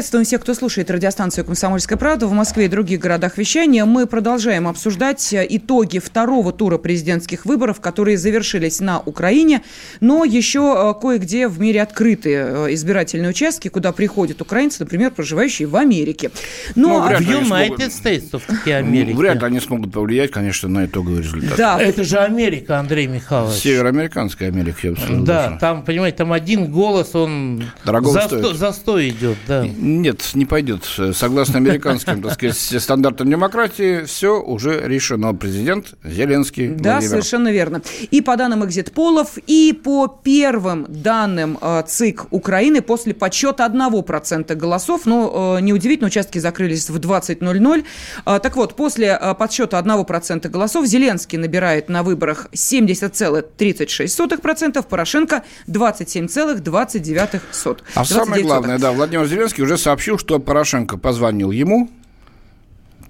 Приветствуем всех, кто слушает радиостанцию «Комсомольская правда» в Москве и других городах вещания. Мы продолжаем обсуждать итоги второго тура президентских выборов, которые завершились на Украине, но еще э, кое-где в мире открыты э, избирательные участки, куда приходят украинцы, например, проживающие в Америке. Но, ну, в United States of Америки. Вряд ли они смогут повлиять, конечно, на итоговый результат. Да. Это же Америка, Андрей Михайлович. Североамериканская Америка, я бы сказал. Да, там, понимаете, там один голос, он за, сто, за сто идет. Да. Нет, не пойдет. Согласно американским, так сказать, стандартам демократии, все уже решено. Президент Зеленский. Да, Владимир. совершенно верно. И по данным экзит-полов, и по первым данным э, ЦИК Украины, после подсчета 1% голосов, ну, неудивительно, участки закрылись в 20.00. Э, так вот, после подсчета 1% голосов Зеленский набирает на выборах 70,36%, Порошенко 27,29%. А самое главное, да, Владимир Зеленский уже сообщил, что Порошенко позвонил ему,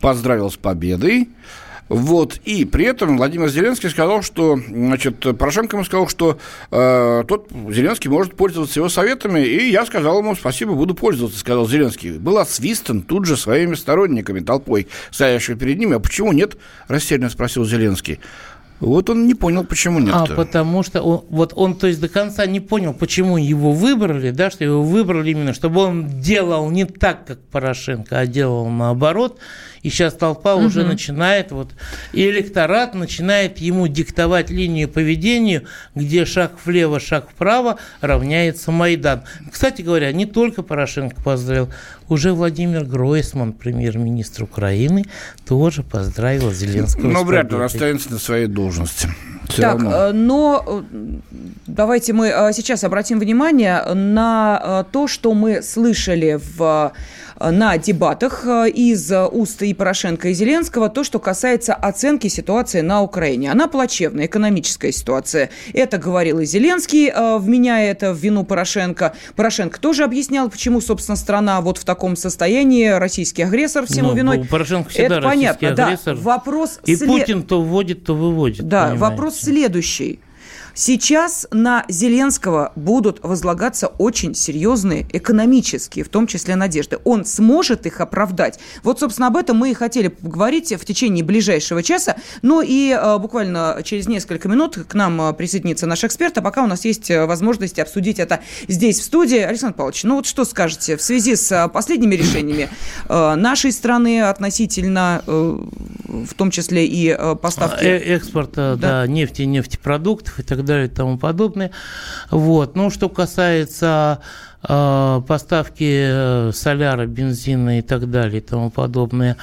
поздравил с победой. Вот, и при этом Владимир Зеленский сказал, что, значит, Порошенко ему сказал, что э, тот, Зеленский, может пользоваться его советами, и я сказал ему, спасибо, буду пользоваться, сказал Зеленский. Был освистан тут же своими сторонниками, толпой, стоящей перед ними. А почему нет, растерянно спросил Зеленский. Вот он не понял, почему нет. А потому что он, вот он, то есть до конца не понял, почему его выбрали, да, что его выбрали именно, чтобы он делал не так, как Порошенко, а делал наоборот. И сейчас толпа угу. уже начинает, вот, и электорат начинает ему диктовать линию поведения, где шаг влево, шаг вправо равняется Майдан. Кстати говоря, не только Порошенко поздравил, уже Владимир Гройсман, премьер-министр Украины, тоже поздравил Зеленского. Но вряд ли он останется на своей должности. Все так, равно. Э, но э, давайте мы э, сейчас обратим внимание на то, что мы слышали в на дебатах из уст и Порошенко, и Зеленского то, что касается оценки ситуации на Украине. Она плачевная, экономическая ситуация. Это говорил и Зеленский, вменяя это в вину Порошенко. Порошенко тоже объяснял, почему, собственно, страна вот в таком состоянии, российский агрессор всему ну, виной. Порошенко всегда это понятно, агрессор. Да. Вопрос и след... Путин то вводит, то выводит. Да, понимаете. вопрос следующий. Сейчас на Зеленского будут возлагаться очень серьезные экономические, в том числе надежды. Он сможет их оправдать? Вот, собственно, об этом мы и хотели поговорить в течение ближайшего часа. Ну и э, буквально через несколько минут к нам э, присоединится наш эксперт, а пока у нас есть э, возможность обсудить это здесь, в студии. Александр Павлович, ну вот что скажете в связи с последними решениями нашей страны относительно, в том числе и поставки... Экспорта, да, да нефти, нефтепродуктов и так далее и тому подобное. Вот. Ну, что касается э, поставки э, соляра, бензина и так далее и тому подобное,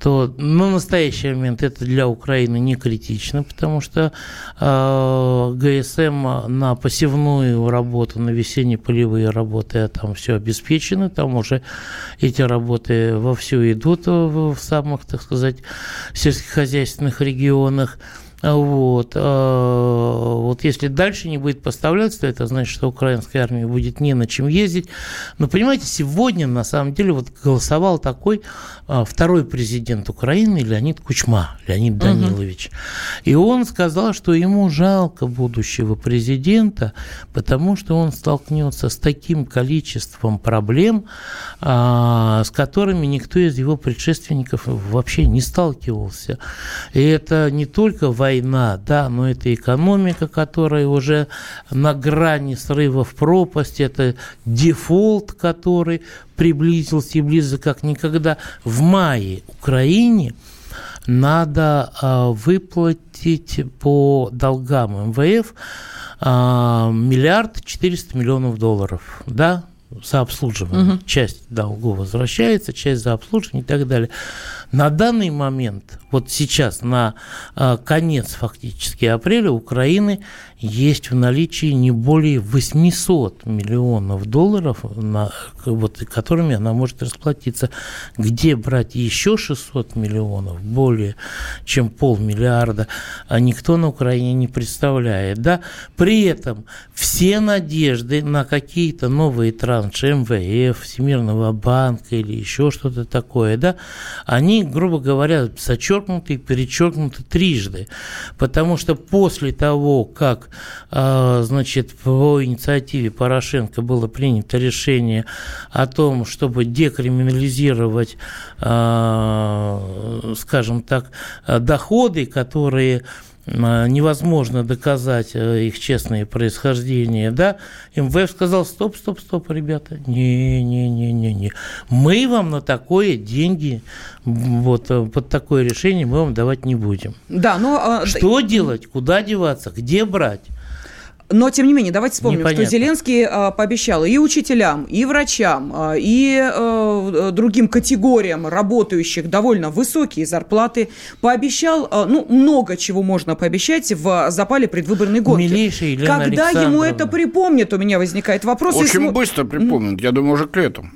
то на настоящий момент это для Украины не критично, потому что э, ГСМ на посевную работу, на весенние полевые работы а там все обеспечено, там уже эти работы вовсю идут в самых, так сказать, сельскохозяйственных регионах. Вот. А, вот если дальше не будет поставляться, то это значит, что украинской армии будет не на чем ездить. Но, понимаете, сегодня, на самом деле, вот голосовал такой а, второй президент Украины Леонид Кучма, Леонид Данилович. Угу. И он сказал, что ему жалко будущего президента, потому что он столкнется с таким количеством проблем, а, с которыми никто из его предшественников вообще не сталкивался. И это не только война, война, да, но это экономика, которая уже на грани срыва в пропасть, это дефолт, который приблизился и близок как никогда. В мае Украине надо а, выплатить по долгам МВФ а, миллиард четыреста миллионов долларов, да, за обслуживание. Угу. Часть долгов возвращается, часть за обслуживание и так далее. На данный момент, вот сейчас, на э, конец фактически апреля, Украины есть в наличии не более 800 миллионов долларов, на, вот, которыми она может расплатиться. Где брать еще 600 миллионов, более чем полмиллиарда, а никто на Украине не представляет. Да? При этом все надежды на какие-то новые транши МВФ, Всемирного банка или еще что-то такое, да, они они, грубо говоря, зачеркнуты и перечеркнуты трижды. Потому что после того, как, а, значит, по инициативе Порошенко было принято решение о том, чтобы декриминализировать, а, скажем так, доходы, которые невозможно доказать э, их честное происхождение, да, МВФ сказал, стоп, стоп, стоп, ребята, не-не-не-не-не, мы вам на такое деньги, вот, э, под такое решение мы вам давать не будем. Да, но... А, Что делать, куда деваться, где брать? Но, тем не менее, давайте вспомним, Непонятно. что Зеленский а, пообещал и учителям, и врачам, а, и а, другим категориям работающих довольно высокие зарплаты. Пообещал, а, ну, много чего можно пообещать в запале предвыборной гонки. Милейшая Елена Когда ему это припомнят, у меня возникает вопрос. Очень если... быстро припомнят, я думаю, уже к лету.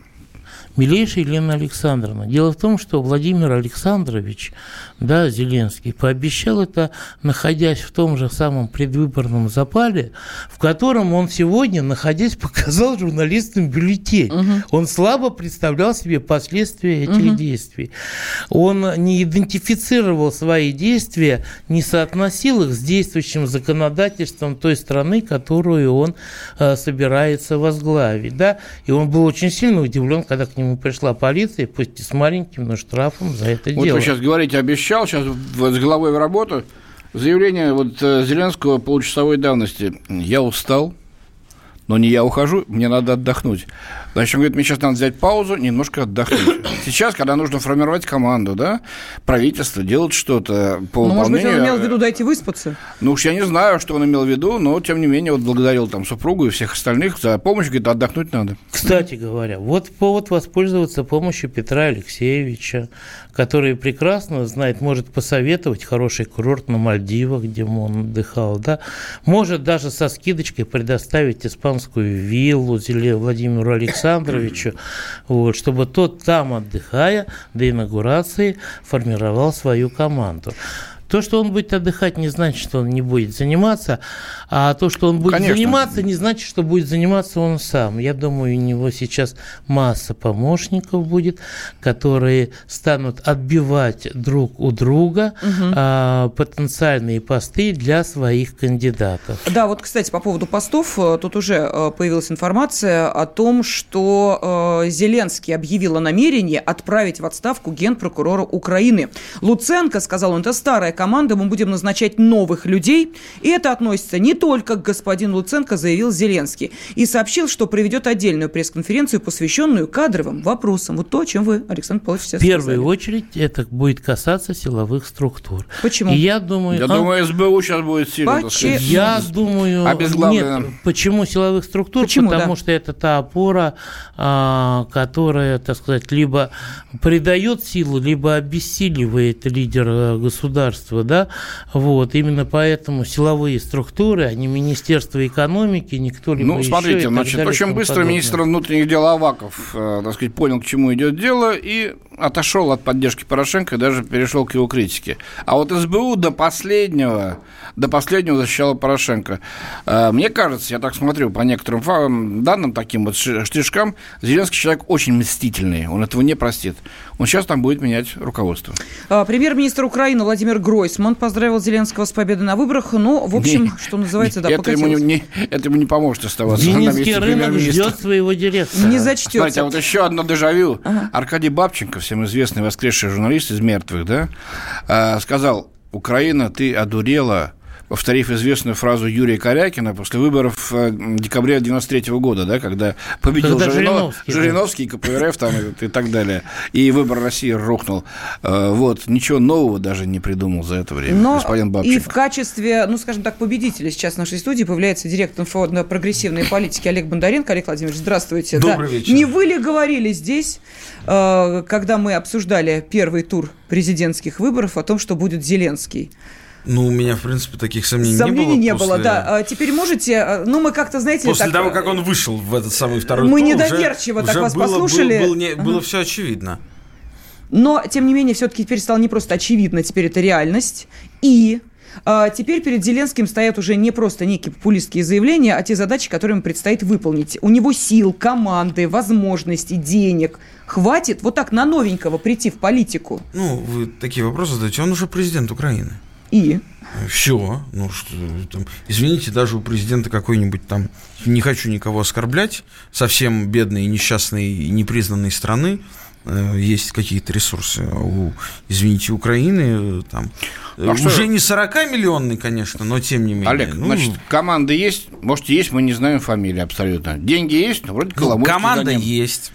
Милейшая Елена Александровна, дело в том, что Владимир Александрович, да, Зеленский, пообещал это, находясь в том же самом предвыборном запале, в котором он сегодня, находясь, показал журналистам бюллетень. Угу. Он слабо представлял себе последствия этих угу. действий. Он не идентифицировал свои действия, не соотносил их с действующим законодательством той страны, которую он э, собирается возглавить. Да? И он был очень сильно удивлен, когда к нему нему пришла полиция, пусть и с маленьким, но штрафом за это вот дело. вы сейчас говорите, обещал, сейчас с головой в работу. Заявление вот э, Зеленского получасовой давности. Я устал, но не я ухожу, мне надо отдохнуть. Значит, он говорит, мне сейчас надо взять паузу, немножко отдохнуть. Сейчас, когда нужно формировать команду, да, правительство делать что-то по ну, выполнению... может быть, он имел в виду дайте выспаться? Ну уж я не знаю, что он имел в виду, но, тем не менее, вот благодарил там супругу и всех остальных за помощь, говорит, отдохнуть надо. Кстати говоря, вот повод воспользоваться помощью Петра Алексеевича, который прекрасно знает, может посоветовать хороший курорт на Мальдивах, где он отдыхал, да, может даже со скидочкой предоставить испанскую виллу Владимиру Александровичу, вот, чтобы тот там, отдыхая до инаугурации, формировал свою команду. То, что он будет отдыхать, не значит, что он не будет заниматься, а то, что он будет Конечно. заниматься, не значит, что будет заниматься он сам. Я думаю, у него сейчас масса помощников будет, которые станут отбивать друг у друга угу. а, потенциальные посты для своих кандидатов. Да, вот, кстати, по поводу постов, э, тут уже э, появилась информация о том, что э, Зеленский объявил о намерении отправить в отставку генпрокурора Украины. Луценко, сказал он, это старая команда, мы будем назначать новых людей. И это относится не только к господину Луценко, заявил Зеленский. И сообщил, что проведет отдельную пресс-конференцию, посвященную кадровым вопросам. Вот то, о чем вы, Александр Павлович, сейчас В первую сказали. очередь это будет касаться силовых структур. Почему? И я думаю... Я а... думаю, СБУ сейчас будет сильно, Почему? Я думаю... Нет, почему силовых структур? Почему, Потому да? что это та опора, а, которая, так сказать, либо придает силу, либо обессиливает лидера государства правительства, да, вот, именно поэтому силовые структуры, а не Министерство экономики, никто либо Ну, смотрите, еще, значит, далее, очень быстро подобное. министр внутренних дел Аваков, э, так сказать, понял, к чему идет дело, и отошел от поддержки Порошенко и даже перешел к его критике. А вот СБУ до последнего, до последнего защищала Порошенко. Э, мне кажется, я так смотрю по некоторым данным, таким вот штишкам, Зеленский человек очень мстительный, он этого не простит. Он сейчас там будет менять руководство. А, премьер-министр Украины Владимир Гройсман поздравил Зеленского с победой на выборах. Ну, в общем, не, что называется, да, это ему не, не, это ему не поможет оставаться Зеленский рынок ждет своего директора. Не зачтется. Смотрите, а вот еще одно дежавю. Ага. Аркадий Бабченко, всем известный воскресший журналист из мертвых, да, а, сказал, Украина, ты одурела, повторив известную фразу Юрия Корякина после выборов э, декабря 93 года, да, когда победил когда Жирино, Жириновский, Жириновский да. КПРФ там, и, и так далее, и выбор России рухнул. Э, вот, ничего нового даже не придумал за это время Но господин Бабченко. И в качестве, ну, скажем так, победителя сейчас в нашей студии появляется директор ФОД прогрессивной политики Олег Бондаренко. Олег Владимирович, здравствуйте. Добрый да. вечер. Не вы ли говорили здесь, э, когда мы обсуждали первый тур президентских выборов, о том, что будет Зеленский? Ну, у меня, в принципе, таких сомнений, сомнений не было. не было, да. А теперь можете, а, ну, мы как-то, знаете... После так, того, как он вышел в этот самый второй мы тур, недоверчиво уже, так уже вас было, послушали. Было, было, не, было все очевидно. Но, тем не менее, все-таки теперь стало не просто очевидно, теперь это реальность. И а теперь перед Зеленским стоят уже не просто некие популистские заявления, а те задачи, которые ему предстоит выполнить. У него сил, команды, возможностей, денег хватит вот так на новенького прийти в политику? Ну, вы такие вопросы задаете. Он уже президент Украины. И? Все. Ну, что, там, извините, даже у президента какой-нибудь там, не хочу никого оскорблять, совсем бедной, несчастной, непризнанной страны, э, есть какие-то ресурсы. У, извините, Украины э, там а уже что? не 40-миллионный, конечно, но тем не менее. Олег, ну, значит, команда есть, может, есть, мы не знаем фамилии абсолютно. Деньги есть, но вроде ну, Команда есть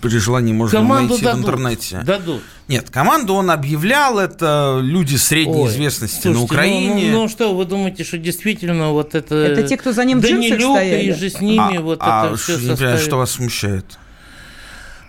при желании можно Команду найти дадут, в интернете. Дадут. Нет, команду он объявлял, это люди средней Ой, известности слушайте, на Украине. Ну, ну, ну что, вы думаете, что действительно вот это... Это те, кто за ним в Данилюк стояли? и же с ними а, вот а, это все составит. Что вас смущает?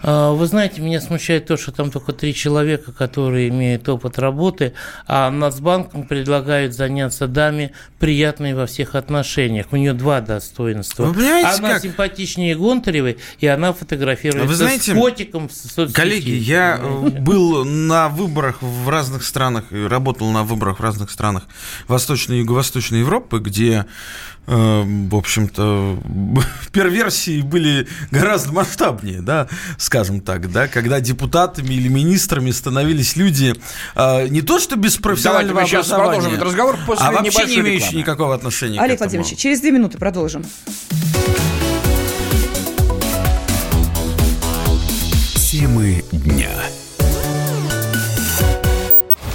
А, вы знаете, меня смущает то, что там только три человека, которые имеют опыт работы, а Нацбанком предлагают заняться даме, приятной во всех отношениях. У нее два достоинства. Вы понимаете, она как? симпатичнее Гонтаревой, и она фотографируется Вы знаете, с котиком в соцсети. Коллеги, я понимаете? был на выборах в разных странах, работал на выборах в разных странах Восточной и Юго-Восточной Европы, где Э, в общем-то, перверсии были гораздо масштабнее, да, скажем так, да, когда депутатами или министрами становились люди э, не то что без профессионального Давайте образования, сейчас продолжим разговор после а вообще не имеющие рекламы. никакого отношения Олег к этому. Владимирович, через две минуты продолжим.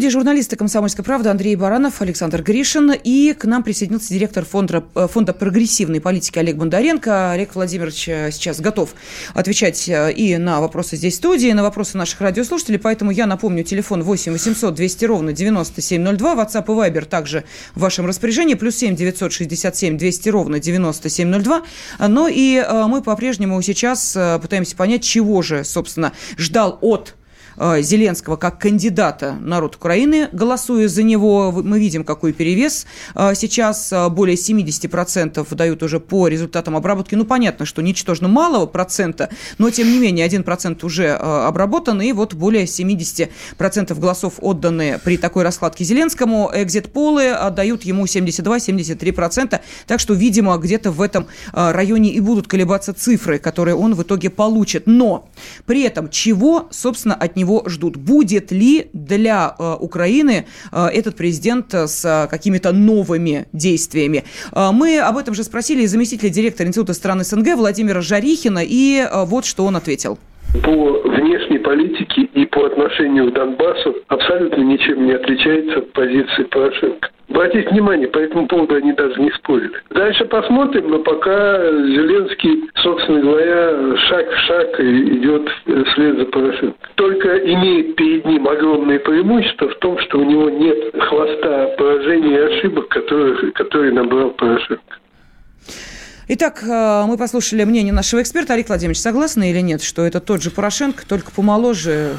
Студии журналисты «Комсомольской правды» Андрей Баранов, Александр Гришин. И к нам присоединился директор фонда, э, фонда прогрессивной политики Олег Бондаренко. Олег Владимирович э, сейчас готов отвечать э, и на вопросы здесь студии, и на вопросы наших радиослушателей. Поэтому я напомню, телефон 8 800 200 ровно 9702. WhatsApp и Viber также в вашем распоряжении. Плюс 7 967 200 ровно 9702. Но и мы по-прежнему сейчас пытаемся понять, чего же, собственно, ждал от Зеленского как кандидата народ Украины, голосуя за него. Мы видим, какой перевес э, сейчас. Э, более 70% дают уже по результатам обработки. Ну, понятно, что ничтожно малого процента, но, тем не менее, 1% уже обработан, и вот более 70% голосов отданы при такой раскладке Зеленскому. Экзит-полы отдают ему 72-73%. Так что, видимо, где-то в этом районе и будут колебаться цифры, которые он в итоге получит. Но при этом чего, собственно, от него него ждут. Будет ли для э, Украины э, этот президент с э, какими-то новыми действиями? Э, мы об этом же спросили заместителя директора Института стран СНГ Владимира Жарихина, и э, вот что он ответил по внешней политике и по отношению к Донбассу абсолютно ничем не отличается от позиции Порошенко. Обратите внимание, по этому поводу они даже не спорили. Дальше посмотрим, но пока Зеленский, собственно говоря, шаг в шаг идет вслед за Порошенко. Только имеет перед ним огромное преимущество в том, что у него нет хвоста поражений и ошибок, которые, которые набрал Порошенко. Итак, э, мы послушали мнение нашего эксперта. Олег Владимирович, согласны или нет, что это тот же Порошенко, только помоложе?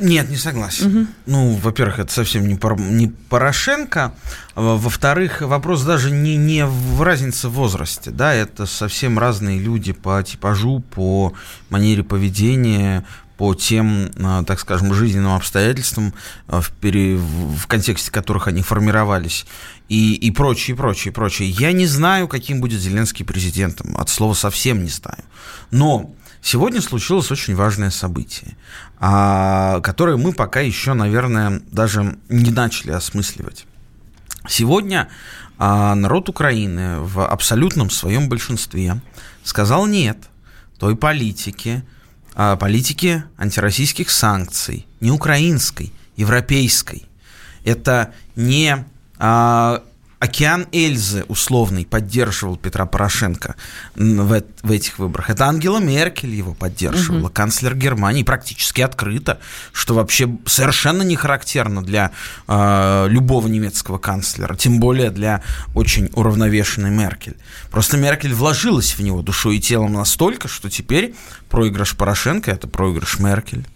Нет, не согласен. Угу. Ну, во-первых, это совсем не, Пор... не Порошенко. Во-вторых, вопрос даже не, не в разнице в возрасте. Да, это совсем разные люди по типажу, по манере поведения, по тем, а, так скажем, жизненным обстоятельствам, а, в, пере... в контексте которых они формировались, и, и прочее, прочее, прочее. Я не знаю, каким будет Зеленский президентом, от слова совсем не знаю. Но сегодня случилось очень важное событие, а, которое мы пока еще, наверное, даже не начали осмысливать. Сегодня народ Украины в абсолютном своем большинстве сказал нет той политике, а, политики антироссийских санкций, не украинской, европейской. Это не а, океан Эльзы условный поддерживал Петра Порошенко в, в этих выборах. Это Ангела Меркель его поддерживала, угу. канцлер Германии, практически открыто, что вообще совершенно не характерно для э, любого немецкого канцлера, тем более для очень уравновешенной Меркель. Просто Меркель вложилась в него душой и телом настолько, что теперь проигрыш Порошенко – это проигрыш Меркель.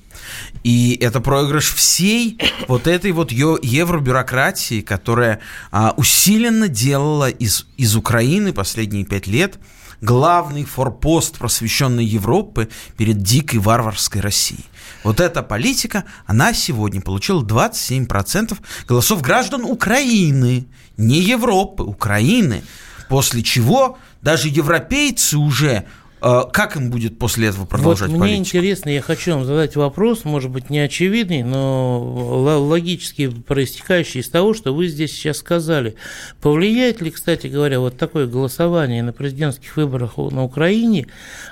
И это проигрыш всей вот этой вот евробюрократии, которая а, усиленно делала из, из Украины последние пять лет главный форпост просвещенной Европы перед дикой варварской Россией. Вот эта политика, она сегодня получила 27% голосов граждан Украины, не Европы, Украины. После чего даже европейцы уже как им будет после этого продолжать вот политику? Мне интересно, я хочу вам задать вопрос, может быть, не очевидный, но логически проистекающий из того, что вы здесь сейчас сказали. Повлияет ли, кстати говоря, вот такое голосование на президентских выборах на Украине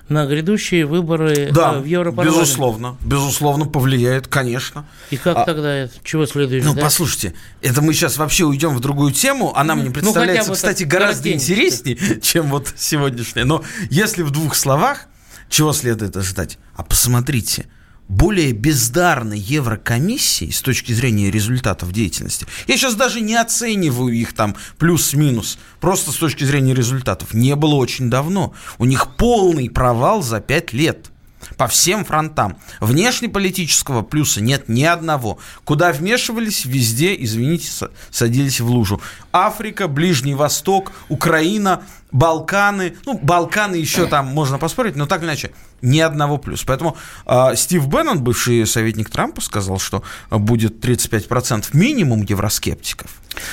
на грядущие выборы да, в Европарламент? безусловно, безусловно, повлияет, конечно. И как а, тогда, чего следует Ну, послушайте, это мы сейчас вообще уйдем в другую тему, она мне ну, представляется, ну, кстати, гораздо интереснее, чем вот сегодняшняя. Но если в двух словах, чего следует ожидать? А посмотрите, более бездарной Еврокомиссии с точки зрения результатов деятельности, я сейчас даже не оцениваю их там плюс-минус, просто с точки зрения результатов, не было очень давно. У них полный провал за пять лет – по всем фронтам. Внешнеполитического плюса нет ни одного. Куда вмешивались, везде, извините, садились в лужу. Африка, Ближний Восток, Украина, Балканы. Ну, Балканы еще там можно поспорить, но так или иначе, ни одного плюса. Поэтому э, Стив Беннон, бывший советник Трампа, сказал, что будет 35% минимум евроскептиков.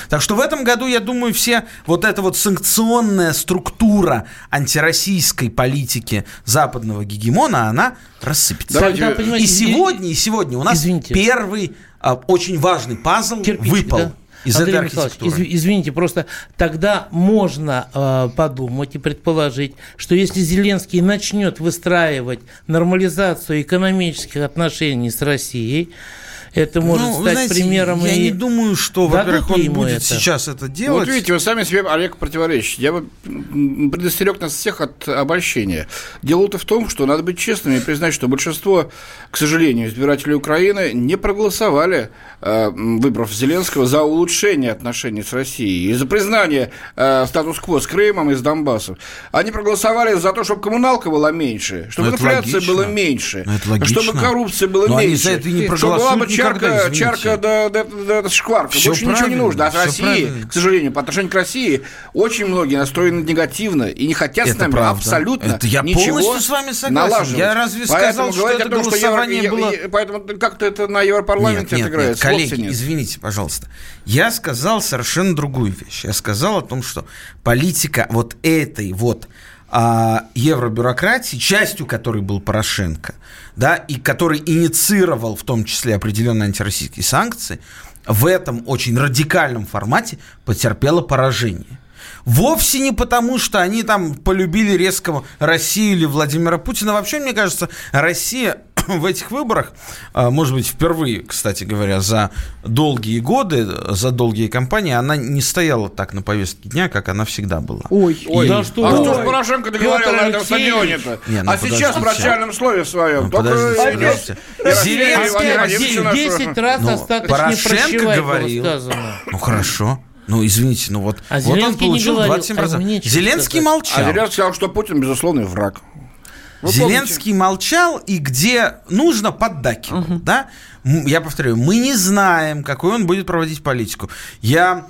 Так что в этом году, я думаю, все вот эта вот санкционная структура антироссийской политики западного гегемона, она рассыпется. Давайте, и сегодня, и сегодня у нас Извините. первый а, очень важный пазл Кирпич, выпал. Да? Из Андрей этой архитектуры. Из, извините, просто тогда можно э, подумать и предположить, что если Зеленский начнет выстраивать нормализацию экономических отношений с Россией, это может ну, стать знаете, примером. Я и... не думаю, что, во-первых, он будет это? сейчас это делать. Вот видите, вы сами себе, Олег, противоречите. Я бы предостерег нас всех от обольщения. Дело-то в том, что надо быть честными и признать, что большинство, к сожалению, избирателей Украины не проголосовали, э, выбрав Зеленского, за улучшение отношений с Россией и за признание э, статус-кво с Крымом и с Донбассом. Они проголосовали за то, чтобы коммуналка была меньше, чтобы инфляция была меньше, чтобы коррупция была Но меньше, они за это не чтобы была бы чарка, чарка да, да, да, шкварка. Все Больше ничего не нужно. А от России, правильно. к сожалению, по отношению к России очень многие настроены негативно и не хотят это с нами правда. абсолютно это я ничего полностью с вами согласен. налаживать. Я разве сказал, поэтому что это том, голосование что было... Поэтому как-то это на Европарламенте нет, нет, отыграется. Нет, коллеги, нет. извините, пожалуйста. Я сказал совершенно другую вещь. Я сказал о том, что политика вот этой вот а, евробюрократии, частью которой был Порошенко, да, и который инициировал в том числе определенные антироссийские санкции, в этом очень радикальном формате потерпела поражение. Вовсе не потому, что они там полюбили резкого Россию или Владимира Путина. Вообще, мне кажется, Россия в этих выборах, а, может быть, впервые, кстати говоря, за долгие годы, за долгие кампании, она не стояла так на повестке дня, как она всегда была. Ой, и... ой, да что? А что ж Порошенко договорил на этом стадионе-то? ну, а сейчас в прощальном слове своем. Ну, подождите, Десять раз ну, достаточно Порошенко говорил. Ну, хорошо. Ну, извините, ну вот, а вот он получил 27%. А Зеленский молчал. А Зеленский сказал, что Путин, безусловный враг. Вы Зеленский помните? молчал, и где нужно, поддакивал. Угу. Да? Я повторяю, мы не знаем, какой он будет проводить политику. Я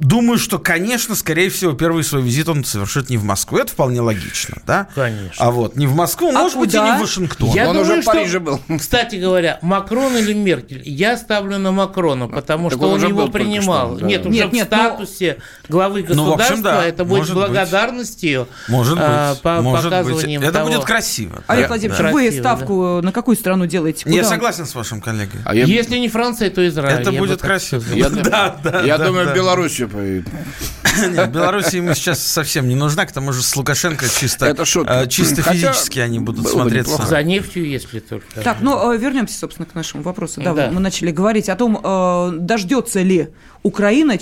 Думаю, что, конечно, скорее всего, первый свой визит он совершит не в Москву. Это вполне логично, да? Конечно. А вот не в Москву, а может куда? быть, и не в Вашингтон. Я он думаю, уже в Париже что, был. Кстати говоря, Макрон или Меркель? Я ставлю на Макрона, потому так что он, он его принимал. Что, да. Нет, уже нет, в нет, статусе но... главы государства. Ну, в общем, да. Это будет может благодарностью. Может а, быть. по может показыванием быть. Это того. будет красиво. Олег да. Владимирович, да. вы красиво, ставку да. на какую страну делаете? Куда? Я согласен с вашим коллегой. А я... Если не Франция, то Израиль. Это будет красиво. Я думаю, Белоруссию. Нет, Беларуси ему сейчас совсем не нужна, к тому же с Лукашенко чисто, Это шутка. э, чисто Хотя физически они будут смотреться. неплохо. За нефтью, если только. Так, ну э, вернемся, собственно, к нашему вопросу. Да, Да. мы начали говорить о том, э, дождется ли Украина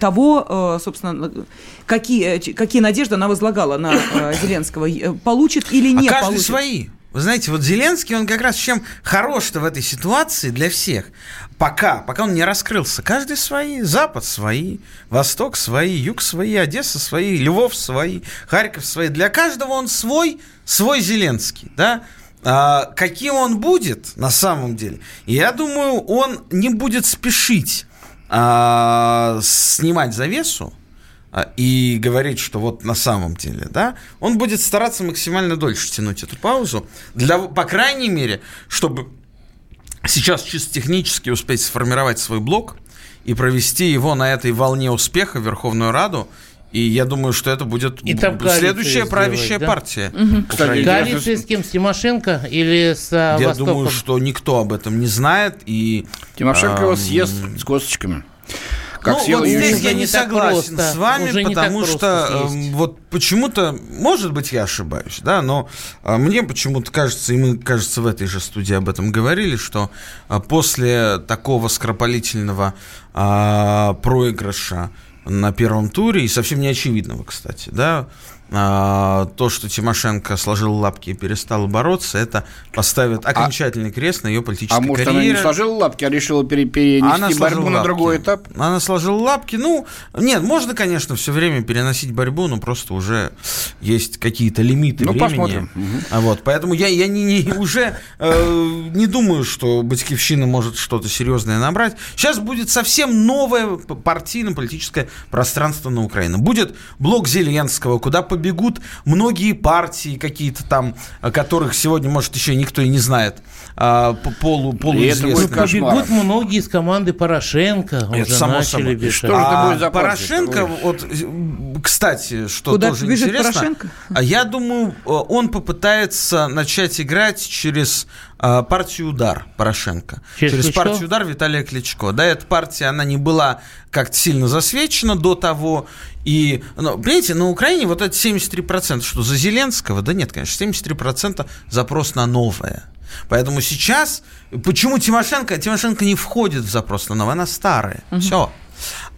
того, собственно, какие, какие надежды она возлагала на Зеленского. Получит или не а каждый получит? свои. Вы знаете, вот Зеленский, он как раз чем хорош-то в этой ситуации для всех. Пока, пока он не раскрылся. Каждый свои. Запад свои, Восток свои, Юг свои, Одесса свои, Львов свои, Харьков свои. Для каждого он свой, свой Зеленский, да? А, каким он будет на самом деле? Я думаю, он не будет спешить а, снимать завесу, и говорить, что вот на самом деле, да, он будет стараться максимально дольше тянуть эту паузу, для, по крайней мере, чтобы сейчас чисто технически успеть сформировать свой блок и провести его на этой волне успеха в Верховную Раду. И я думаю, что это будет И там следующая правящая сделать, да? партия. Кстати, Коалиция с кем? С Тимошенко или с а, Я Востоком? думаю, что никто об этом не знает. И, Тимошенко его ам, съест с косточками. Как ну, съел вот здесь я не согласен просто. с вами, Уже потому что съесть. э, вот почему-то, может быть, я ошибаюсь, да, но э, мне почему-то кажется, и мы, кажется, в этой же студии об этом говорили, что э, после такого скоропалительного э, проигрыша на первом туре, и совсем не очевидного, кстати, да, а, то, что Тимошенко сложила лапки и перестала бороться, это поставит окончательный крест на ее политической А может, карьере. она не сложила лапки, а решила пере- перенести Она борьбу сложила на лапки. другой этап? Она сложила лапки. Ну, нет, можно, конечно, все время переносить борьбу, но просто уже есть какие-то лимиты Ну, времени. посмотрим. А Вот, поэтому я, я не, не- уже э, не думаю, что Батькивщина может что-то серьезное набрать. Сейчас будет совсем новое партийно-политическое пространство на Украине. Будет блок Зеленского, куда побегут многие партии какие-то там, которых сегодня, может, еще никто и не знает, а, по- полу, полуизвестные. Побегут многие из команды Порошенко. Это уже само начали собой. бежать. Что же это А будет за партия? Порошенко, Ой. вот, кстати, что Куда тоже бежит интересно, Порошенко? а я думаю, э, он попытается начать играть через партию «Удар» Порошенко. Через Кличко? партию «Удар» Виталия Кличко. Да, эта партия, она не была как-то сильно засвечена до того. И, ну, понимаете, на Украине вот это 73%, что за Зеленского, да нет, конечно, 73% запрос на новое. Поэтому сейчас, почему Тимошенко? Тимошенко не входит в запрос на новое, она старая. Все.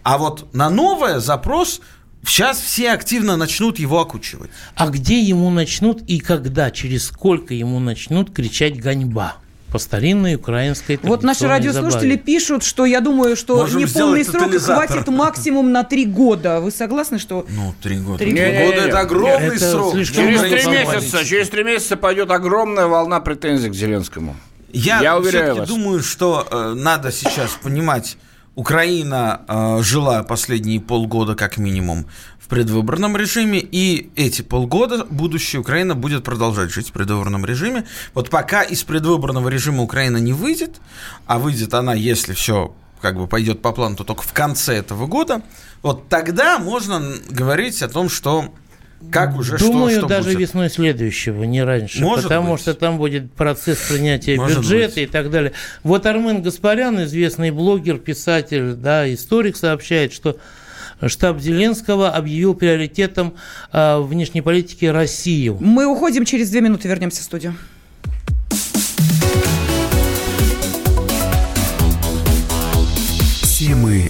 А вот на новое запрос сейчас все активно начнут его окучивать. А где ему начнут и когда, через сколько ему начнут кричать «гоньба»? По старинной украинской Вот наши радиослушатели забаве. пишут, что я думаю, что Можем неполный срок хватит максимум на три года. Вы согласны, что... Ну, три года. Три года. это огромный Это срок. Через три месяца, через три месяца пойдет огромная волна претензий к Зеленскому. Я, Я уверяю все-таки вас. думаю, что э, надо сейчас понимать, Украина э, жила последние полгода как минимум в предвыборном режиме, и эти полгода будущая Украина будет продолжать жить в предвыборном режиме. Вот пока из предвыборного режима Украина не выйдет, а выйдет она, если все как бы пойдет по плану, то только в конце этого года, вот тогда можно говорить о том, что как уже Думаю, что, что даже будет. весной следующего, не раньше. Может потому быть. что там будет процесс принятия Может бюджета быть. и так далее. Вот Армен Гаспарян, известный блогер, писатель, да, историк, сообщает, что штаб Зеленского объявил приоритетом а, внешней политики Россию. Мы уходим, через две минуты вернемся в студию. Темы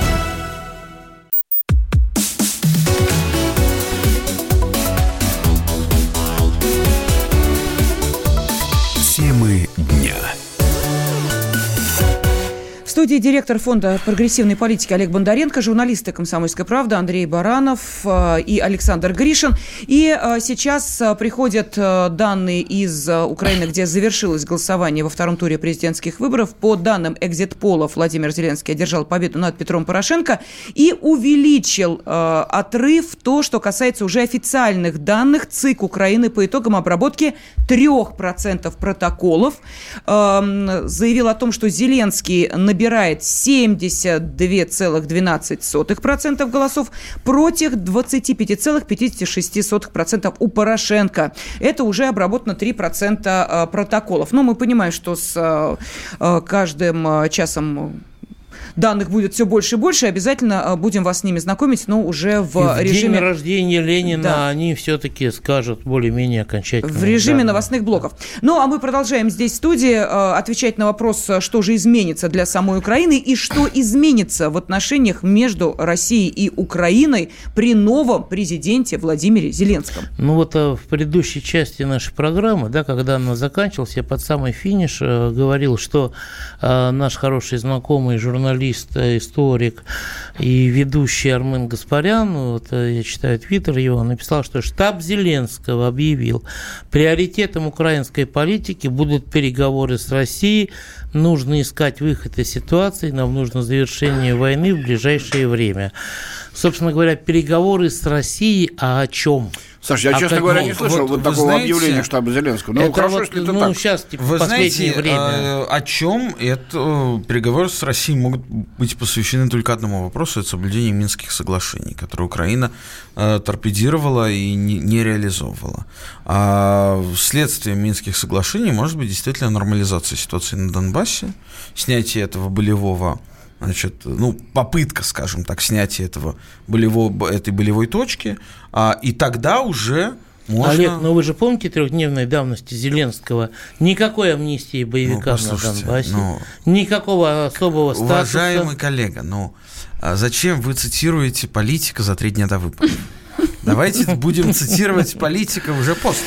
Студии директор фонда прогрессивной политики Олег Бондаренко, журналисты «Комсомольской правды» Андрей Баранов э, и Александр Гришин. И э, сейчас э, приходят данные из Украины, где завершилось голосование во втором туре президентских выборов. По данным экзит-полов Владимир Зеленский одержал победу над Петром Порошенко и увеличил отрыв то, что касается уже официальных данных ЦИК Украины по итогам обработки 3% протоколов. Эм, заявил о том, что Зеленский набирает 72,12% голосов против 25,56% у Порошенко. Это уже обработано 3% э, протоколов. Но мы понимаем, что с э, э, каждым часом данных будет все больше и больше. Обязательно а, будем вас с ними знакомить, но уже в, в режиме... день рождения Ленина да. они все-таки скажут более-менее окончательно. В режиме данные. новостных блоков. Ну, а мы продолжаем здесь в студии а, отвечать на вопрос, что же изменится для самой Украины и что изменится в отношениях между Россией и Украиной при новом президенте Владимире Зеленском. Ну, вот а, в предыдущей части нашей программы, да, когда она заканчивалась, я под самый финиш говорил, что наш хороший знакомый журналист журналист, историк и ведущий Армен Гаспарян, вот э, я читаю твиттер его, написал, что штаб Зеленского объявил, приоритетом украинской политики будут переговоры с Россией, нужно искать выход из ситуации, нам нужно завершение войны в ближайшее время. Собственно говоря, переговоры с Россией, а о чем? Саша, я, а честно говоря, не слышал вот, вот такого знаете, объявления штаба Зеленского. Ну, хорошо, вот, если это ну, так. сейчас, типа, вы знаете, время. А, о чем это э, переговоры с Россией могут быть посвящены только одному вопросу, это соблюдение Минских соглашений, которые Украина э, торпедировала и не, не реализовывала. А следствием Минских соглашений может быть действительно нормализация ситуации на Донбассе, снятие этого болевого значит, ну, попытка, скажем так, снятия этого болевого, этой болевой точки, а, и тогда уже можно... Олег, но вы же помните трехдневной давности Зеленского? Никакой амнистии боевикам ну, на Донбассе, ну, никакого особого статуса. Уважаемый коллега, ну, а зачем вы цитируете политика за три дня до выборов? Давайте будем цитировать политика уже после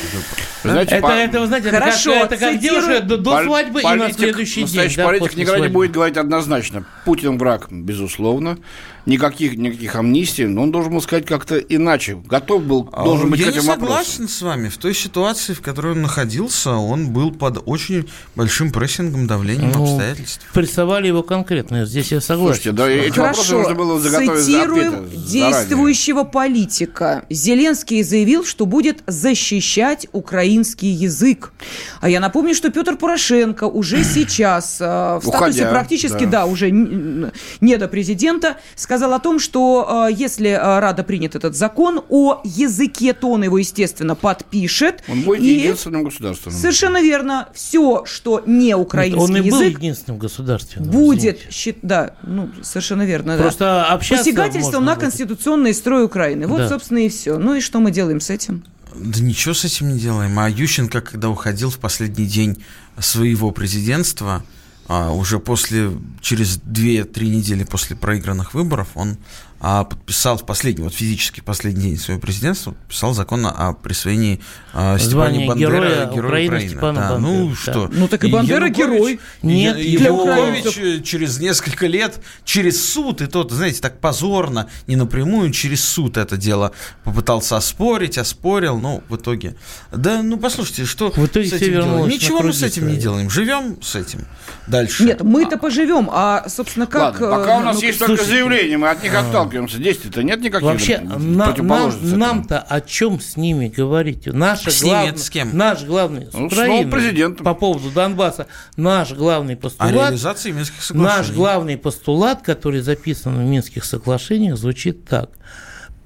выборов. это, по... это, вы знаете, Хорошо, это как, это как девушка до, до свадьбы политик, и на следующий день. Настоящий да, политик никогда свадьбы. не будет говорить однозначно. Путин враг, безусловно никаких, никаких амнистий, но он должен был сказать как-то иначе. Готов был, а должен быть Я к этим не согласен вопросам. с вами. В той ситуации, в которой он находился, он был под очень большим прессингом, давлением ну, обстоятельств. Прессовали его конкретно, здесь я согласен. Слушайте, да, эти Хорошо, нужно было заготовить цитируем действующего заранее. политика. Зеленский заявил, что будет защищать украинский язык. А я напомню, что Петр Порошенко уже сейчас э, в статусе Уходя, практически, да. да, уже не до президента, сказал, сказал о том, что э, если э, Рада принят этот закон о языке, то он его, естественно, подпишет. Он будет и единственным государством. Совершенно верно. Все, что не украинский Нет, он и язык... был единственным государством. Будет, щит, да, ну, совершенно верно. Просто да. общаться Посягательство на конституционный строй Украины. Вот, да. собственно, и все. Ну и что мы делаем с этим? Да ничего с этим не делаем. А Ющенко, когда уходил в последний день своего президентства, а уже после, через 2-3 недели после проигранных выборов он подписал в последний, вот физически последний день своего президентства, подписал закон о присвоении а, Степане Бандера героя, героя Украины. Украины. Степана да, Бандера, ну да. что? Ну так и, Бандера герой. Нет, Янукович через несколько лет, через суд, и тот, знаете, так позорно, не напрямую, через суд это дело попытался оспорить, оспорил, но в итоге... Да, ну послушайте, что в итоге с этим делаем? Ничего мы с этим не делаем, живем с этим дальше. Нет, мы-то а... поживем, а, собственно, как... Ладно, пока у нас ну, есть слушайте, только заявление, мы от них отталкиваемся сталкиваемся. Действий-то нет никаких. Вообще, на, нам, нам-то о чем с ними говорить? Наша с глав... ними, с кем? Наш главный, ну, с Украиной, президентом. по поводу Донбасса, наш главный постулат... О реализации Минских соглашений. Наш главный постулат, который записан в Минских соглашениях, звучит так –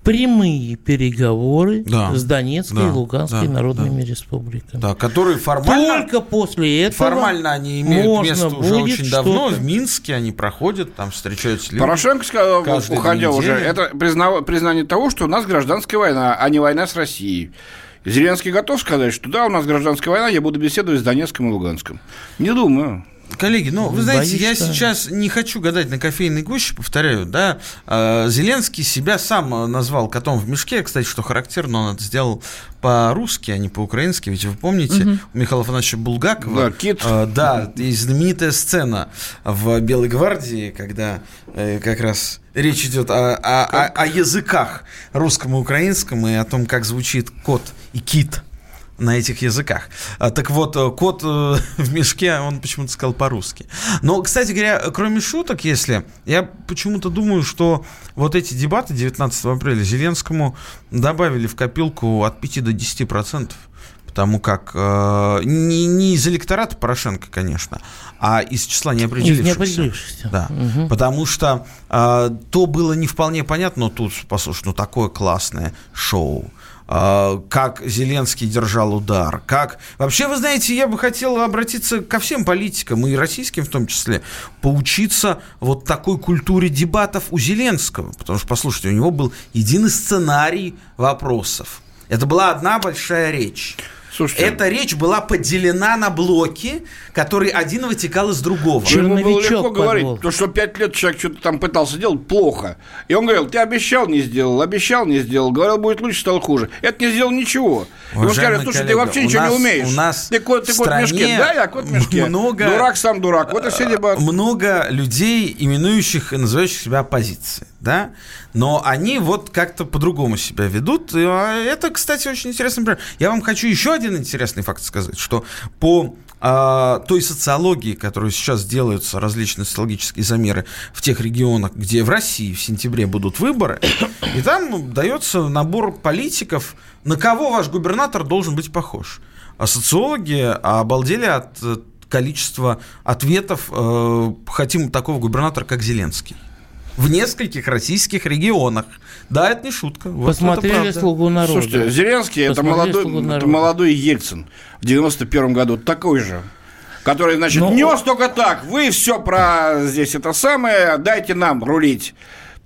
прямые переговоры да, с Донецкой да, и Луганской да, народными да, республиками. Да, которые формально... Только после этого Формально они имеют место уже очень давно. В Минске они проходят, там встречаются люди. Порошенко сказал, уходя уже, это признав, признание того, что у нас гражданская война, а не война с Россией. Зеленский готов сказать, что да, у нас гражданская война, я буду беседовать с Донецком и Луганском. Не думаю. Коллеги, ну, вы знаете, я сейчас не хочу гадать на кофейной гуще, повторяю, да. А, Зеленский себя сам назвал котом в мешке, кстати, что характерно, он это сделал по-русски, а не по-украински, ведь вы помните, угу. у Михаила Афанасьевича Булгакова... Да, кит. Э, да, есть знаменитая сцена в «Белой гвардии», когда э, как раз речь идет о, о, о, о языках русском и украинском, и о том, как звучит кот и кит на этих языках. А, так вот, э, кот э, в мешке, он почему-то сказал по-русски. Но, кстати говоря, кроме шуток, если, я почему-то думаю, что вот эти дебаты 19 апреля Зеленскому добавили в копилку от 5 до 10 процентов потому как э, не, не из электората Порошенко, конечно, а из числа неопределившихся. Из неопределившихся. Да. Угу. Потому что э, то было не вполне понятно, но тут, послушай, ну такое классное шоу а, как Зеленский держал удар, как... Вообще, вы знаете, я бы хотел обратиться ко всем политикам, и российским в том числе, поучиться вот такой культуре дебатов у Зеленского. Потому что, послушайте, у него был единый сценарий вопросов. Это была одна большая речь. Слушайте, Эта речь была поделена на блоки, которые один вытекал из другого. Ему было легко говорить, то, что пять лет человек что-то там пытался делать плохо. И он говорил, ты обещал, не сделал, обещал, не сделал, говорил, будет лучше, стало хуже. Это не сделал ничего. Ему сказали, слушай, коллега, ты вообще ничего нас, не умеешь. У нас ты кот, ты кот в мешке. Да, я кот в мешке. Много, дурак сам дурак. Вот и все дебаты. Много людей, именующих и называющих себя оппозицией. Да? Но они вот как-то по-другому себя ведут. А это, кстати, очень интересный пример. Я вам хочу еще один интересный факт сказать, что по а, той социологии, которую сейчас делаются различные социологические замеры в тех регионах, где в России в сентябре будут выборы, и там дается набор политиков, на кого ваш губернатор должен быть похож. А социологи обалдели от э, количества ответов э, «хотим такого губернатора, как Зеленский» в нескольких российских регионах. Да, это не шутка. Вот Посмотрели «Слугу народа». Слушайте, Зеленский это молодой, это молодой Ельцин в 91 году, такой же который, значит, Но... нес только так. Вы все про здесь это самое, дайте нам рулить.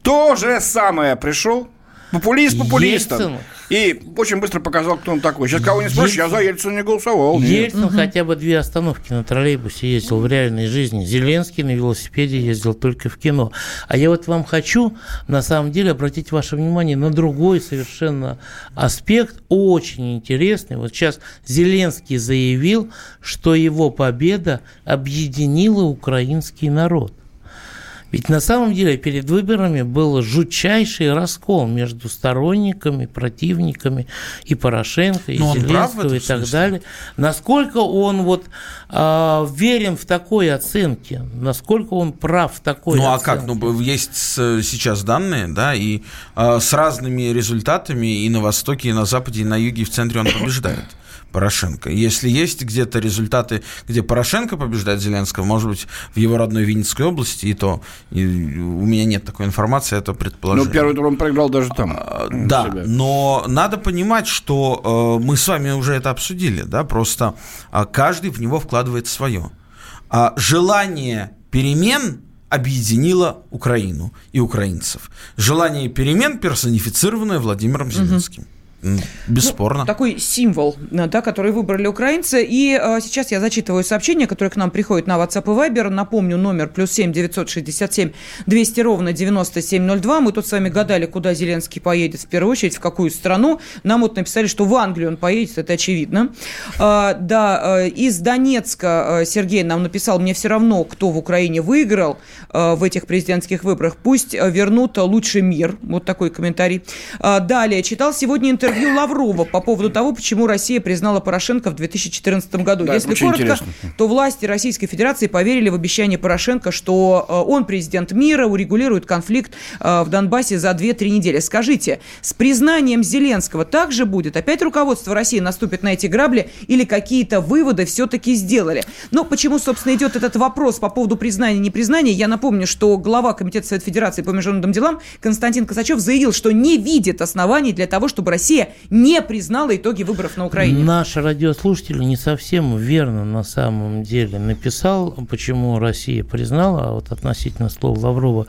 То же самое пришел. Популист популистом. Ельцин и очень быстро показал, кто он такой. Сейчас кого не спросишь, я за Ельцина не голосовал. Ельцин угу. хотя бы две остановки на троллейбусе ездил в реальной жизни. Зеленский на велосипеде ездил только в кино. А я вот вам хочу, на самом деле, обратить ваше внимание на другой совершенно аспект, очень интересный. Вот сейчас Зеленский заявил, что его победа объединила украинский народ. Ведь на самом деле перед выборами был жутчайший раскол между сторонниками, противниками и Порошенко, и Но Зеленского, и так далее. Насколько он вот э, верен в такой оценке, насколько он прав в такой ну, оценке. Ну а как? Ну, есть сейчас данные, да, и э, с разными результатами и на Востоке, и на Западе, и на Юге, и в центре он побеждает. Порошенко. Если есть где-то результаты, где Порошенко побеждает Зеленского, может быть, в его родной Винницкой области, и то и у меня нет такой информации, это предположение. Ну, первый тур он проиграл даже там. А, да, себя. но надо понимать, что э, мы с вами уже это обсудили, да, просто э, каждый в него вкладывает свое. А желание перемен объединило Украину и украинцев. Желание перемен персонифицированное Владимиром Зеленским. Угу. Бесспорно. Ну, такой символ, да, который выбрали украинцы. И э, сейчас я зачитываю сообщение, которое к нам приходит на WhatsApp и Viber. Напомню, номер плюс 7 967 200 ровно 9702. Мы тут с вами гадали, куда Зеленский поедет в первую очередь, в какую страну. Нам вот написали, что в Англию он поедет, это очевидно. Э, да, э, из Донецка э, Сергей нам написал, мне все равно, кто в Украине выиграл э, в этих президентских выборах. Пусть э, вернут лучший мир. Вот такой комментарий. Э, далее, читал сегодня интервью интервью Лаврова по поводу того, почему Россия признала Порошенко в 2014 году. Да, Если коротко, интересно. то власти Российской Федерации поверили в обещание Порошенко, что э, он президент мира, урегулирует конфликт э, в Донбассе за 2-3 недели. Скажите, с признанием Зеленского также будет? Опять руководство России наступит на эти грабли или какие-то выводы все-таки сделали? Но почему, собственно, идет этот вопрос по поводу признания непризнания? Я напомню, что глава Комитета Совета Федерации по международным делам Константин Косачев заявил, что не видит оснований для того, чтобы Россия не признала итоги выборов на Украине. Наш радиослушатель не совсем верно на самом деле написал, почему Россия признала, а вот относительно слов Лаврова,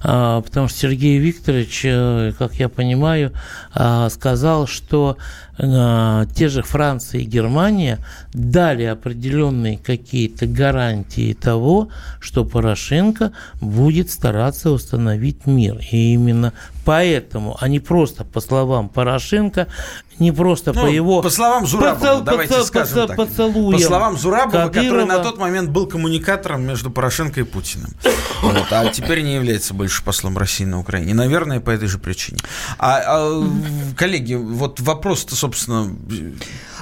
а, потому что Сергей Викторович, э, как я понимаю, а, сказал, что те же Франция и Германия дали определенные какие-то гарантии того, что Порошенко будет стараться установить мир. И именно поэтому, не просто по словам Порошенко, не просто ну, по его... По словам Зурабова, поцел, давайте поцел, скажем поцел, так. Поцелуем по словам Зурабова, Кадырова. который на тот момент был коммуникатором между Порошенко и Путиным. Вот, а теперь не является больше послом России на Украине. Наверное, по этой же причине. А, а коллеги, вот вопрос-то, собственно...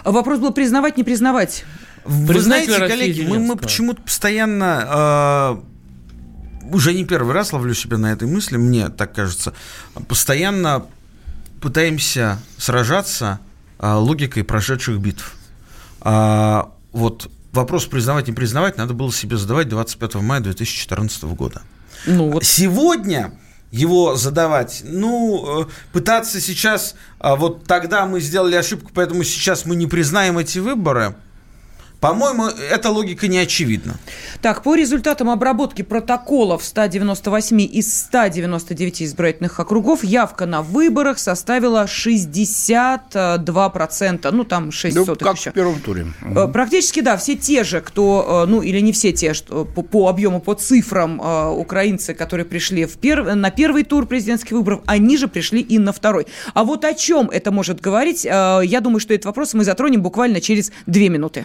Вопрос был признавать, не признавать. Вы знаете, коллеги, мы, мы почему-то постоянно э, уже не первый раз ловлю себя на этой мысли, мне так кажется, постоянно пытаемся сражаться а, логикой прошедших битв. А, вот вопрос признавать, не признавать надо было себе задавать 25 мая 2014 года. Ну, вот. Сегодня его задавать. Ну, э, пытаться сейчас, а, вот тогда мы сделали ошибку, поэтому сейчас мы не признаем эти выборы – по-моему, эта логика не очевидна. Так, по результатам обработки протоколов 198 из 199 избирательных округов явка на выборах составила 62%. Ну, там 6 ну, как еще. в первом туре. Угу. Практически, да, все те же, кто, э, ну, или не все те, что по, по объему, по цифрам э, украинцы, которые пришли в пер... на первый тур президентских выборов, они же пришли и на второй. А вот о чем это может говорить, я думаю, что этот вопрос мы затронем буквально через две минуты.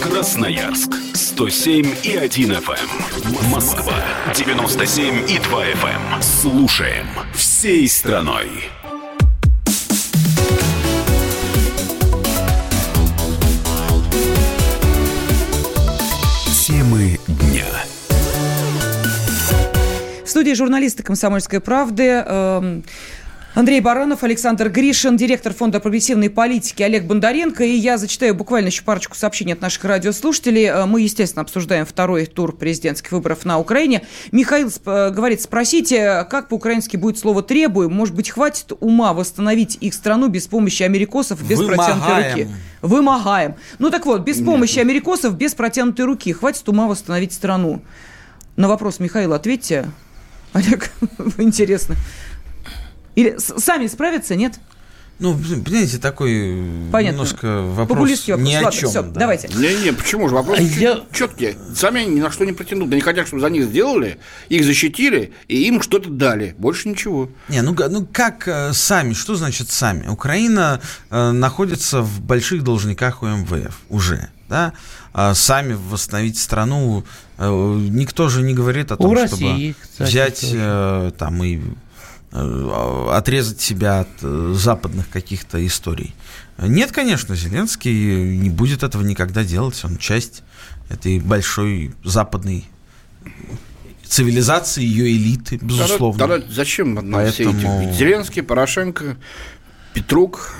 Красноярск 107 и 1 FM. Эм. Москва 97 и 2 FM. Эм. Слушаем всей страной. Темы дня. В студии журналисты «Комсомольской правды». Э Андрей Баранов, Александр Гришин, директор Фонда прогрессивной политики Олег Бондаренко. И я зачитаю буквально еще парочку сообщений от наших радиослушателей. Э, мы, естественно, обсуждаем второй тур президентских выборов на Украине. Михаил э, говорит, спросите, как по-украински будет слово «требуем»? Может быть, хватит ума восстановить их страну без помощи америкосов, без Вымогаем. протянутой руки? Вымогаем. Ну так вот, без помощи Нет. америкосов, без протянутой руки. Хватит ума восстановить страну. На вопрос Михаила ответьте. Олег, интересно. Или сами справятся, нет? Ну, понимаете, такой Понятно. немножко вопрос ни о чем. Все, да. давайте. Не-не, почему же? Вопрос я... четкий. Сами ни на что не претендуют. Они хотят, чтобы за них сделали, их защитили, и им что-то дали. Больше ничего. Не, ну, ну как э, сами? Что значит сами? Украина э, находится в больших должниках у МВФ уже. Да? А сами восстановить страну э, никто же не говорит о том, у чтобы России, кстати, взять э, там и Э, отрезать себя от э, западных каких-то историй. Нет, конечно, Зеленский не будет этого никогда делать. Он часть этой большой западной цивилизации, ее элиты, безусловно. Тогда, тогда зачем нам Поэтому... все эти? Зеленский, Порошенко, Петрук,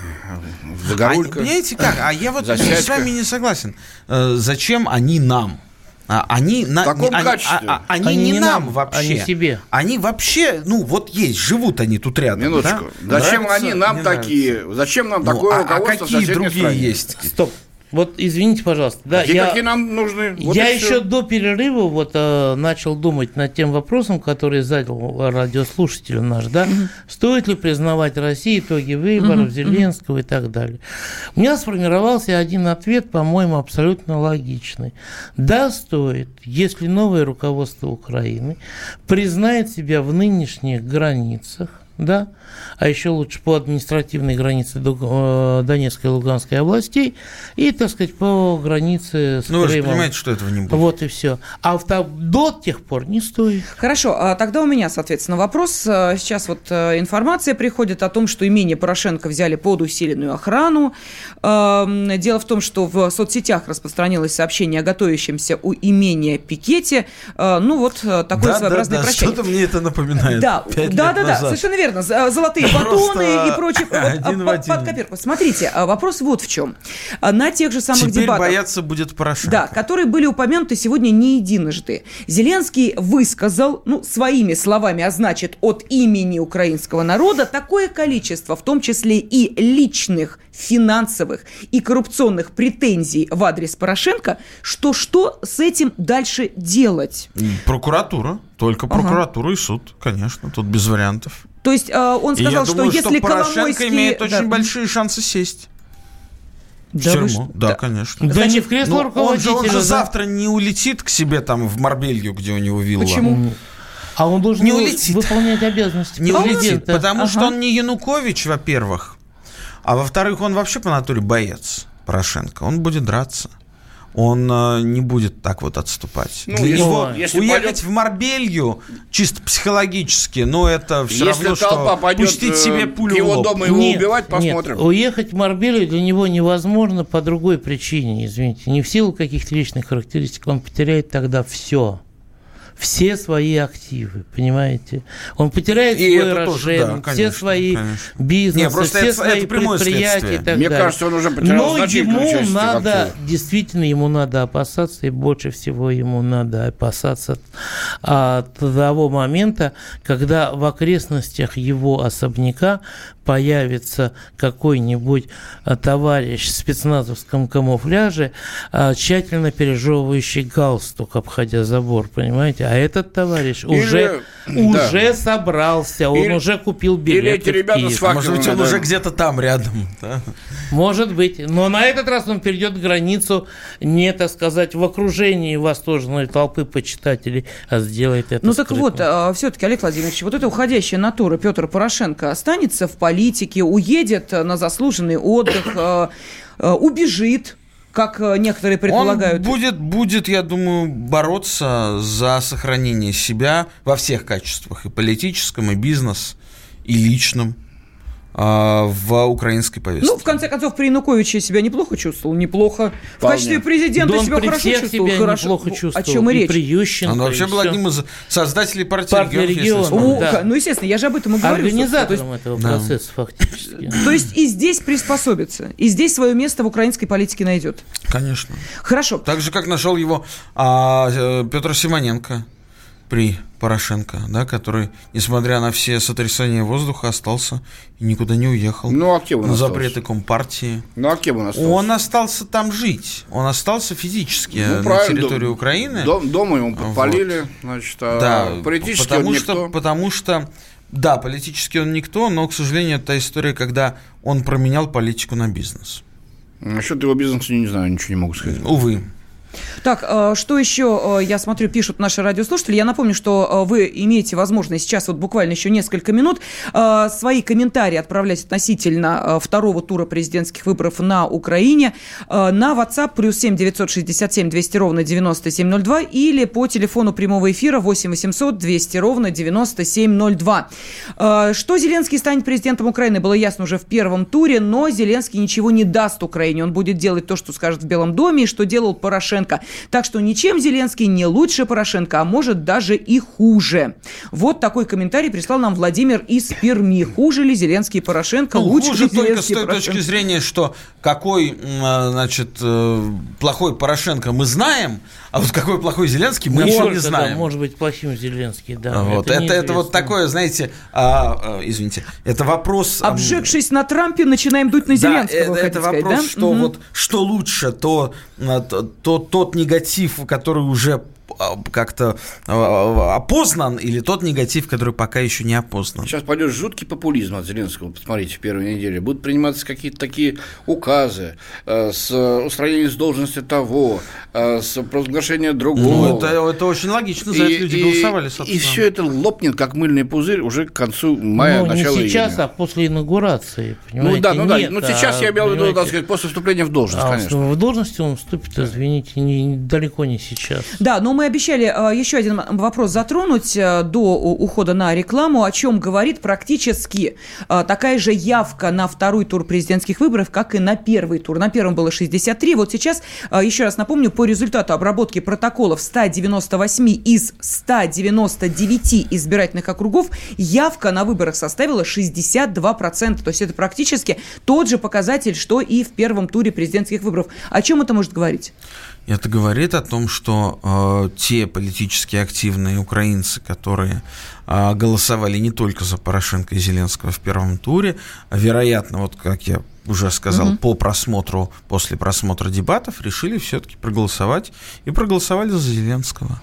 Загорулько. А, понимаете как? А я вот Засядька. с вами не согласен. Э, зачем они нам? А, они, на, таком они, качестве. А, а, они, они не, не нам, нам вообще. Они себе. Они вообще, ну вот есть, живут они тут рядом. Минуточку. Да? Зачем нравится, они нам такие? Нравится. Зачем нам ну, такое а, руководство а какие другие стране? есть? Стоп. Вот извините, пожалуйста. Да, какие, я, какие нам нужны? Вот я еще все. до перерыва вот э, начал думать над тем вопросом, который задал радиослушатель наш, да, стоит ли признавать России итоги выборов. Зеленского и так далее. У меня сформировался один ответ, по-моему, абсолютно логичный. Да, стоит, если новое руководство Украины признает себя в нынешних границах да, а еще лучше по административной границе э, Донецкой и Луганской областей и, так сказать, по границе с Ну, вы же Крымом. понимаете, что этого не будет. Вот и все. А в, до тех пор не стоит. Хорошо, а тогда у меня, соответственно, вопрос. А, Сейчас вот э, информация приходит о том, что имение Порошенко взяли под усиленную охрану. Эм, Дело в том, что в соцсетях распространилось сообщение о готовящемся у имения пикете. Э, Ну вот э, такое да, своеобразное да, да, прощание. что-то мне это напоминает. Да, Пять да, лет да, да, совершенно верно. З- Золотые Просто батоны и прочее. А, под- копирку. Смотрите, а, вопрос вот в чем. А, На тех же самых Теперь дебатах... бояться будет Порошенко. Да, которые были упомянуты сегодня не единожды. Зеленский высказал, ну, своими словами, а значит, от имени украинского народа, такое количество, в том числе и личных, финансовых и коррупционных претензий в адрес Порошенко, что что с этим дальше делать? Прокуратура. Только Ага. прокуратура и суд, конечно. Тут без вариантов. То есть э, он сказал, что думаю, если что Порошенко Коломойский... имеет да. очень большие шансы сесть в Да тюрьму. что? Да, Да. конечно. Да Значит, не в кресло Ну, он, же, он руководителя. же да. завтра не улетит к себе там в Марбелью, где у него вилла. Почему? А он должен Не улетит. выполнять обязанности Не улетит, потому что Ага. он не Янукович, во-первых. А во-вторых, он вообще по натуре боец Порошенко. Он будет драться. Он э, не будет так вот отступать. Ну, Для если- него если уехать пойдет- в Марбелью чисто психологически, ну это все Если равно, толпа что пойдет пустить э, себе пулю в его лоб. дому его Нет, убивать, посмотрим. Нет, уехать в Марбелию для него невозможно по другой причине, извините. Не в силу каких-то личных характеристик. Он потеряет тогда все. Все свои активы, понимаете? Он потеряет И свой это тоже, Рожен, да, все конечно, свои конечно. бизнесы, Не, просто все это- свои это прямое предприятия следствие. и так Мне далее. кажется, он уже потерял Но ему надо, активов. действительно, ему надо опасаться, и больше всего ему надо опасаться от того момента, когда в окрестностях его особняка появится какой-нибудь а, товарищ в спецназовском камуфляже, а, тщательно пережевывающий галстук, обходя забор, понимаете? А этот товарищ Или- уже, да. уже собрался, он Или- уже купил или билеты эти в ребята Киев. с факелами, Может быть, он да. уже где-то там рядом. да? Может быть. Но на этот раз он перейдет границу не, так сказать, в окружении восторженной толпы почитателей, а сделает это Ну так скрытно. вот, все-таки, Олег Владимирович, вот эта уходящая натура Петра Порошенко останется в политике, уедет э, на заслуженный отдых, э, э, убежит, как э, некоторые предполагают. Он будет, будет, я думаю, бороться за сохранение себя во всех качествах, и политическом, и бизнес, и личном в украинской повестке. Ну, в конце концов, при Януковиче себя неплохо чувствовал, неплохо. В Вполне. качестве президента Да он себя при хорошо всех чувствовал. себя хорошо. неплохо О чувствовал. чем и речь? при Ющенко. Он вообще и был всё. одним из создателей партии, Партии регионов, если регионов, вспомнить. О, да. Ну, естественно, я же об этом и говорю. Организатором есть- этого Да. процесса фактически. То есть и здесь приспособится, и здесь свое место в украинской политике найдет. Конечно. Хорошо. Так же, как нашел его а, э, Петр Симоненко при Порошенко, да, который, несмотря на все сотрясания воздуха, остался и никуда не уехал. Ну, а кем он на остался? запреты Компартии. Ну, а кем он остался? Он остался там жить. Он остался физически Ну, на правильно, территории дом- Украины. Дом, дома ему подпалили, значит, а Да, политически потому он что, никто. потому что, да, политически он никто, но, к сожалению, это та история, когда он променял политику на бизнес. Насчет его бизнеса не знаю, ничего не могу сказать. Увы. Так, э, что еще, э, я смотрю, пишут наши радиослушатели. Я напомню, что э, вы имеете возможность сейчас, вот буквально еще несколько минут, свои комментарии отправлять относительно второго тура президентских выборов на Украине на WhatsApp плюс 7 967 200 ровно 9702 или по телефону прямого эфира 8 800 200 ровно 9702. Э, Что Зеленский станет президентом Украины, было ясно уже в первом туре, но Зеленский ничего не даст Украине. Он будет делать то, что скажет в Белом доме, и что делал Порошенко. Так что ничем Зеленский не лучше Порошенко, а может даже и хуже. Вот такой комментарий прислал нам Владимир из Перми. Хуже ли Зеленский и Порошенко? Ну, лучше хуже ли только с Зеленский и той Порошенко? точки зрения, что какой, а, значит, э, плохой Порошенко мы знаем, а вот какой плохой Зеленский мы еще не да, знаем. может быть плохим Зеленский, да. Вот. Это, это, неизвестно. вот такое, знаете, а, а, извините, это вопрос... Обжегшись на Трампе, начинаем дуть на Зеленского, Да, это, хотите это сказать, вопрос, да? что Мгм. вот что лучше, то, а, то, то- тот негатив, который уже как-то а, опознан, или тот негатив, который пока еще не опознан. Сейчас пойдет жуткий популизм от Зеленского, посмотрите, в первой неделе. Будут приниматься какие-то такие указы э, с устранением с должности того, э, с провозглашением другого. Ну, это, это очень логично, за и, это люди и, голосовали, собственно. И все это лопнет, как мыльный пузырь, уже к концу мая, ну, начала не сейчас, июня. а после инаугурации, понимаете? Ну да, ну да, Нет, ну сейчас а, я имел в виду, так сказать, после вступления в должность, а, конечно. В должности он вступит, извините, не, далеко не сейчас. Да, но мы обещали э, еще один вопрос затронуть э, до ухода на рекламу, о чем говорит практически э, такая же явка на второй тур президентских выборов, как и на первый тур. На первом было 63, вот сейчас, еще раз напомню, по результату обработки протоколов 198 из 199 избирательных округов явка на выборах составила 62%. То есть это практически тот же показатель, что и в первом туре президентских выборов. О чем это может говорить? Это говорит о том, что э, те политически активные украинцы, которые э, голосовали не только за Порошенко и Зеленского в первом туре, вероятно, вот как я уже сказал, угу. по просмотру, после просмотра дебатов, решили все-таки проголосовать и проголосовали за Зеленского.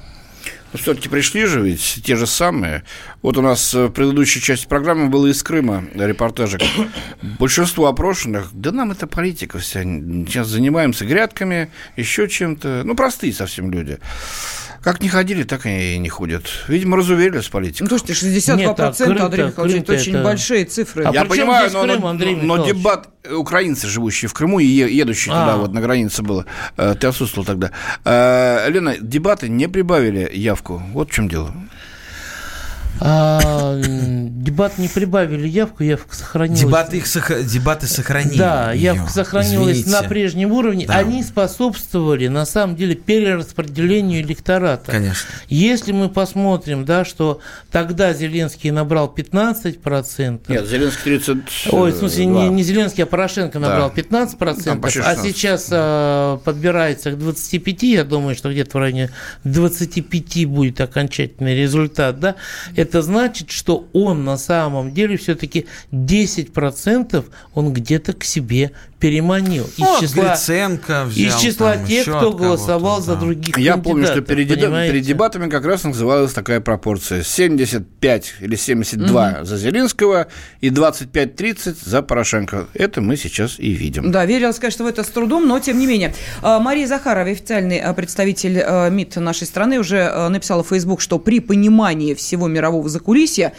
Ну, все-таки пришли же ведь те же самые. Вот у нас в предыдущей части программы было из Крыма репортажик. Большинство опрошенных, да нам это политика вся, сейчас занимаемся грядками, еще чем-то, ну, простые совсем люди. Как не ходили, так и не ходят. Видимо, разуверились политиков. Ну, слушайте, 62% Нет, Крым Андрей Михайлович, это очень это... большие цифры. А Я понимаю, но, Крым, Андрей но, но дебат украинцы, живущие в Крыму и едущие а. туда, вот на границе было. Э, ты отсутствовал тогда. Э, Лена, дебаты не прибавили явку. Вот в чем дело. А, дебаты не прибавили явку, явка сохранилась. Дебаты, их сох... Дебаты сохранили. Да, явка сохранилась Извините. на прежнем уровне. Да. Они способствовали, на самом деле, перераспределению электората. Конечно. Если мы посмотрим, да, что тогда Зеленский набрал 15%. Нет, Зеленский 30... Ой, в смысле, не, не Зеленский, а Порошенко набрал да. 15%, Там а сейчас а, подбирается к 25%, я думаю, что где-то в районе 25 будет окончательный результат, да, это значит, что он на самом деле все-таки 10% он где-то к себе переманил. Из О, числа, Гриценко взял, из числа тех, кто голосовал да. за других Я помню, что перед, перед дебатами как раз называлась такая пропорция. 75 или 72 угу. за Зеленского и 25-30 за Порошенко. Это мы сейчас и видим. Да, верилось, конечно, в это с трудом, но тем не менее. А, Мария Захарова, официальный а, представитель а, МИД нашей страны, уже написала в Facebook, что при понимании всего мирового закулисья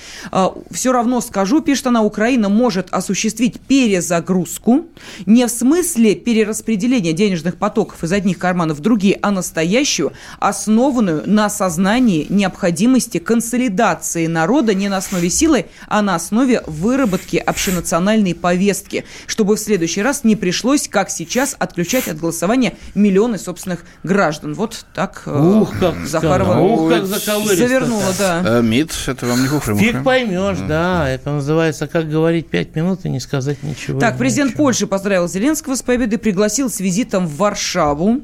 все равно скажу, пишет она, Украина может осуществить перезагрузку не в смысле перераспределения денежных потоков из одних карманов в другие, а настоящую, основанную на сознании необходимости консолидации народа не на основе силы, а на основе выработки общенациональной повестки, чтобы в следующий раз не пришлось, как сейчас, отключать от голосования миллионы собственных граждан. Вот так э, Ух, как Захарова Ух, как завернула, да. А, Это вам не хухры Фиг поймешь, да. Это называется, как говорить пять минут и не сказать ничего. Так, президент ничего. Польши поздравил поздравил Зеленского с победой, пригласил с визитом в Варшаву.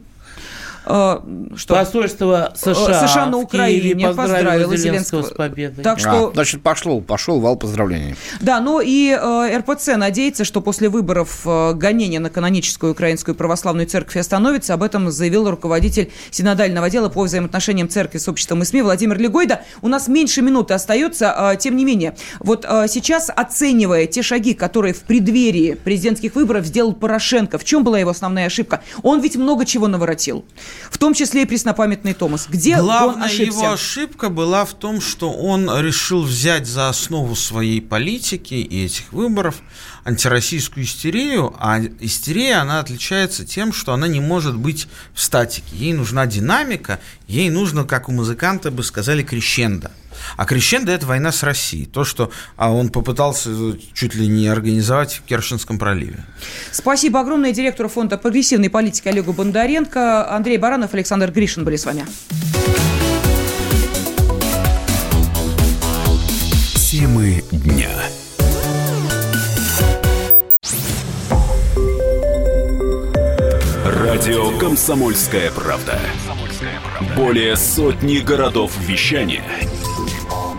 А, что? Посольство США, США на Украине поздравило Зеленского, с победой. Так что... А, значит, пошло, пошел вал поздравлений. Да, ну и э, РПЦ надеется, что после выборов э, гонения на каноническую украинскую православную церковь остановится. Об этом заявил руководитель синодального отдела по взаимоотношениям церкви с обществом и СМИ Владимир Легойда. У нас меньше минуты остается, э, тем не менее. Вот э, сейчас, оценивая те шаги, которые в преддверии президентских выборов сделал Порошенко, в чем была его основная ошибка? Он ведь много чего наворотил в том числе и преснопамятный Томас. Где Главная он ошибся? его ошибка была в том, что он решил взять за основу своей политики и этих выборов антироссийскую истерию, а истерия, она отличается тем, что она не может быть в статике. Ей нужна динамика, ей нужно, как у музыканта бы сказали, крещендо. А крещендо – это война с Россией. То, что а он попытался чуть ли не организовать в Керченском проливе. Спасибо огромное директору фонда прогрессивной политики Олегу Бондаренко. Андрей Баранов, Александр Гришин были с вами. Темы дня. Радио «Комсомольская правда». Более сотни городов вещания –